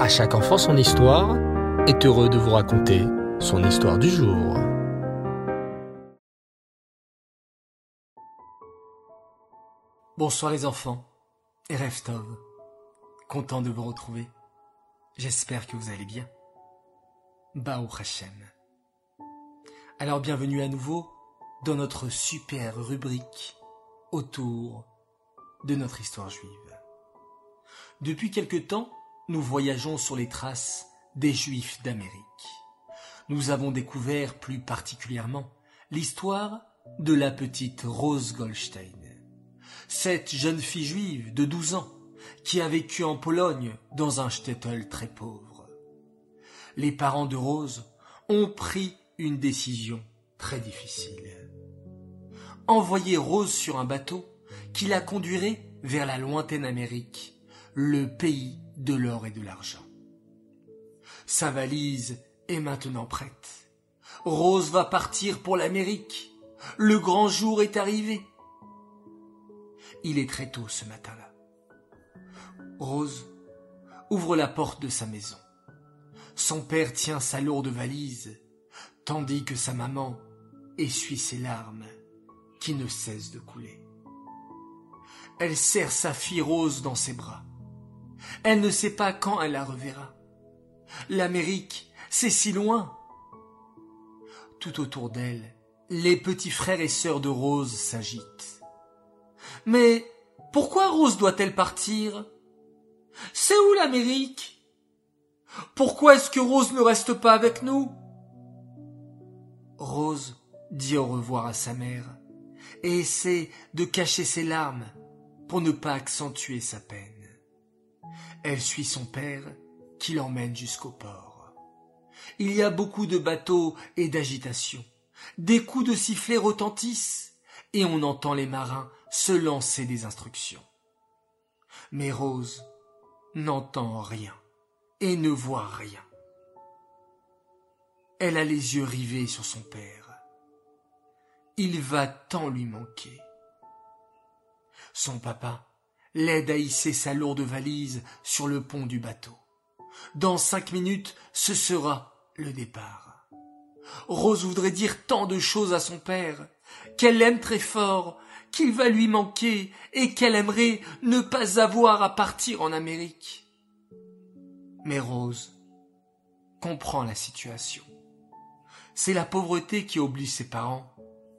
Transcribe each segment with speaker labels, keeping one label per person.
Speaker 1: À chaque enfant son histoire est heureux de vous raconter son histoire du jour.
Speaker 2: Bonsoir les enfants et Reftov. Content de vous retrouver. J'espère que vous allez bien. Bao Hashem. Alors bienvenue à nouveau dans notre super rubrique autour de notre histoire juive. Depuis quelque temps, nous voyageons sur les traces des Juifs d'Amérique. Nous avons découvert plus particulièrement l'histoire de la petite Rose Goldstein, cette jeune fille juive de 12 ans qui a vécu en Pologne dans un shtetl très pauvre. Les parents de Rose ont pris une décision très difficile. Envoyer Rose sur un bateau qui la conduirait vers la lointaine Amérique, le pays de l'or et de l'argent. Sa valise est maintenant prête. Rose va partir pour l'Amérique. Le grand jour est arrivé. Il est très tôt ce matin-là. Rose ouvre la porte de sa maison. Son père tient sa lourde valise, tandis que sa maman essuie ses larmes qui ne cessent de couler. Elle serre sa fille Rose dans ses bras. Elle ne sait pas quand elle la reverra. L'Amérique, c'est si loin. Tout autour d'elle, les petits frères et sœurs de Rose s'agitent. Mais pourquoi Rose doit-elle partir? C'est où l'Amérique? Pourquoi est-ce que Rose ne reste pas avec nous? Rose dit au revoir à sa mère et essaie de cacher ses larmes pour ne pas accentuer sa peine. Elle suit son père qui l'emmène jusqu'au port. Il y a beaucoup de bateaux et d'agitation. Des coups de sifflet retentissent et on entend les marins se lancer des instructions. Mais Rose n'entend rien et ne voit rien. Elle a les yeux rivés sur son père. Il va tant lui manquer. Son papa l'aide à hisser sa lourde valise sur le pont du bateau. Dans cinq minutes, ce sera le départ. Rose voudrait dire tant de choses à son père, qu'elle l'aime très fort, qu'il va lui manquer et qu'elle aimerait ne pas avoir à partir en Amérique. Mais Rose comprend la situation. C'est la pauvreté qui oblige ses parents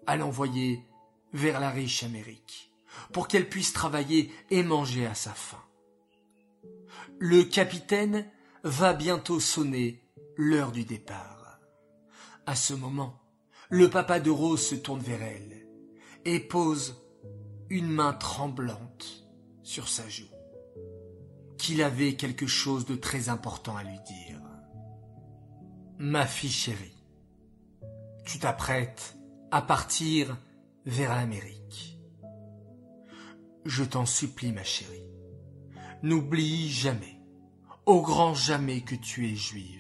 Speaker 2: à l'envoyer vers la riche Amérique pour qu'elle puisse travailler et manger à sa faim. Le capitaine va bientôt sonner l'heure du départ. À ce moment, le papa de Rose se tourne vers elle et pose une main tremblante sur sa joue, qu'il avait quelque chose de très important à lui dire. Ma fille chérie, tu t'apprêtes à partir vers l'Amérique. Je t'en supplie, ma chérie, n'oublie jamais, au grand jamais que tu es juive.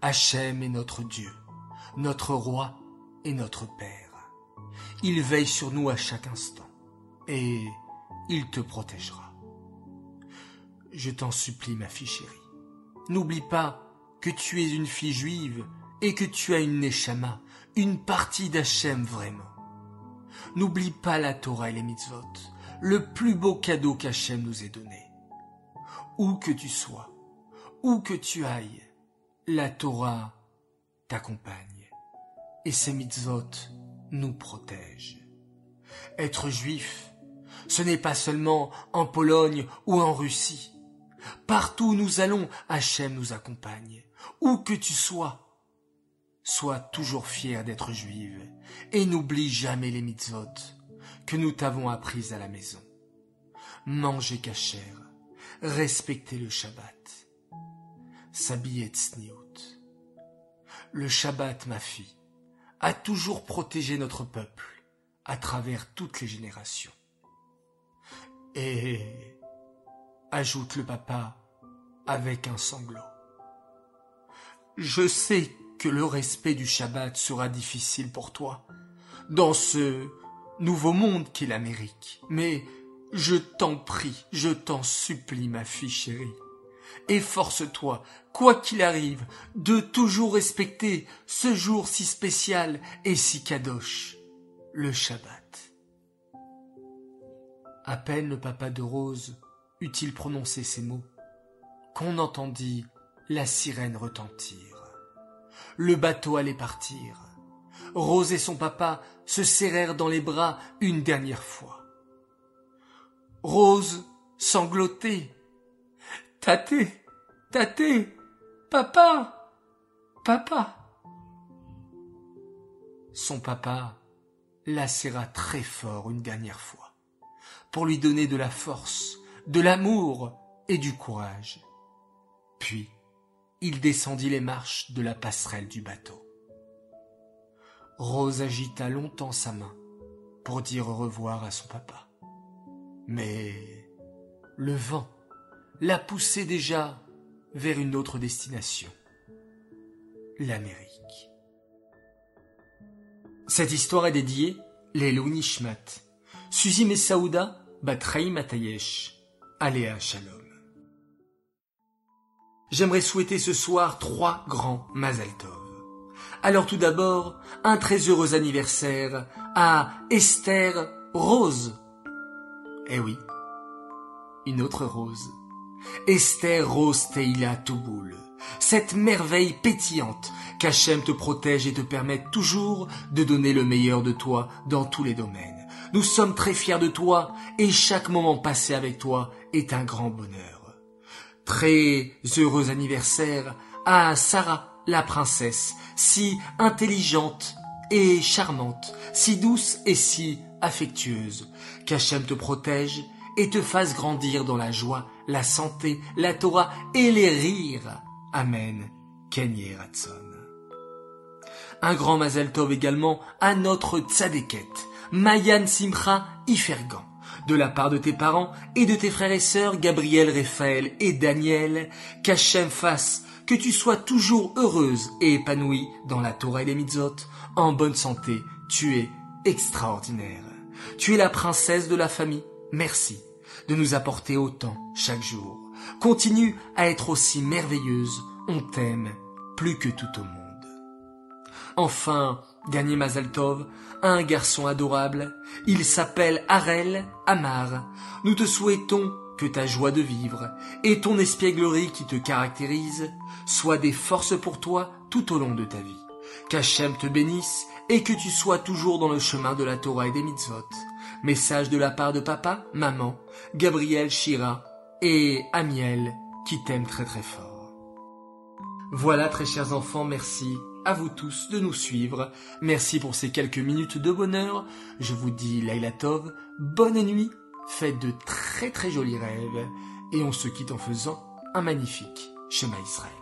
Speaker 2: Hachem est notre Dieu, notre roi et notre Père. Il veille sur nous à chaque instant et il te protégera. Je t'en supplie, ma fille chérie, n'oublie pas que tu es une fille juive et que tu as une Neshama, une partie d'Hachem vraiment. N'oublie pas la Torah et les mitzvot le plus beau cadeau qu'Hachem nous ait donné. Où que tu sois, où que tu ailles, la Torah t'accompagne et ses mitzvot nous protègent. Être juif, ce n'est pas seulement en Pologne ou en Russie. Partout où nous allons, Hachem nous accompagne. Où que tu sois, sois toujours fier d'être juive et n'oublie jamais les mitzvot que nous t'avons apprises à la maison. Manger cachère, respecter le Shabbat, s'habiller tsniout. Le Shabbat, ma fille, a toujours protégé notre peuple à travers toutes les générations. Et, ajoute le papa avec un sanglot, je sais que le respect du Shabbat sera difficile pour toi dans ce nouveau monde qu'est l'Amérique. Mais je t'en prie, je t'en supplie, ma fille chérie, Efforce-toi, quoi qu'il arrive, de toujours respecter ce jour si spécial et si kadosh, le Shabbat. À peine le papa de Rose eut-il prononcé ces mots, qu'on entendit la sirène retentir. Le bateau allait partir. Rose et son papa se serrèrent dans les bras une dernière fois. Rose sanglotait. Tâtez, tâtez, papa, papa. Son papa la serra très fort une dernière fois, pour lui donner de la force, de l'amour et du courage. Puis, il descendit les marches de la passerelle du bateau. Rose agita longtemps sa main pour dire au revoir à son papa. Mais le vent la poussait déjà vers une autre destination, l'Amérique. Cette histoire est dédiée les Nishmat, Suzy Messaouda, Batraï Matayesh, Aléa Shalom. J'aimerais souhaiter ce soir trois grands Mazal Tov. Alors tout d'abord, un très heureux anniversaire à Esther Rose. Eh oui, une autre rose. Esther Rose Teila Touboul, cette merveille pétillante qu'Hachem te protège et te permet toujours de donner le meilleur de toi dans tous les domaines. Nous sommes très fiers de toi et chaque moment passé avec toi est un grand bonheur. Très heureux anniversaire à Sarah, la princesse, si intelligente et charmante, si douce et si affectueuse. Qu'Hachem te protège et te fasse grandir dans la joie, la santé, la Torah et les rires. Amen. Kenye Ratson. Un grand Mazel Tov également à notre tzadeket, Mayan Simcha Ifergan, de la part de tes parents et de tes frères et sœurs Gabriel, Raphaël et Daniel, qu'Hachem fasse que tu sois toujours heureuse et épanouie dans la Torah et les en bonne santé, tu es extraordinaire. Tu es la princesse de la famille, merci de nous apporter autant chaque jour. Continue à être aussi merveilleuse, on t'aime plus que tout au monde. Enfin, dernier Mazaltov, un garçon adorable, il s'appelle Harel Amar. Nous te souhaitons que ta joie de vivre et ton espièglerie qui te caractérise soient des forces pour toi tout au long de ta vie. Qu'Hachem te bénisse et que tu sois toujours dans le chemin de la Torah et des mitzvot. Message de la part de papa, maman, Gabriel, Shira et Amiel qui t'aiment très très fort. Voilà très chers enfants, merci à vous tous de nous suivre. Merci pour ces quelques minutes de bonheur. Je vous dis Laila Tov, bonne nuit, faites de très très jolis rêves et on se quitte en faisant un magnifique chemin Israël.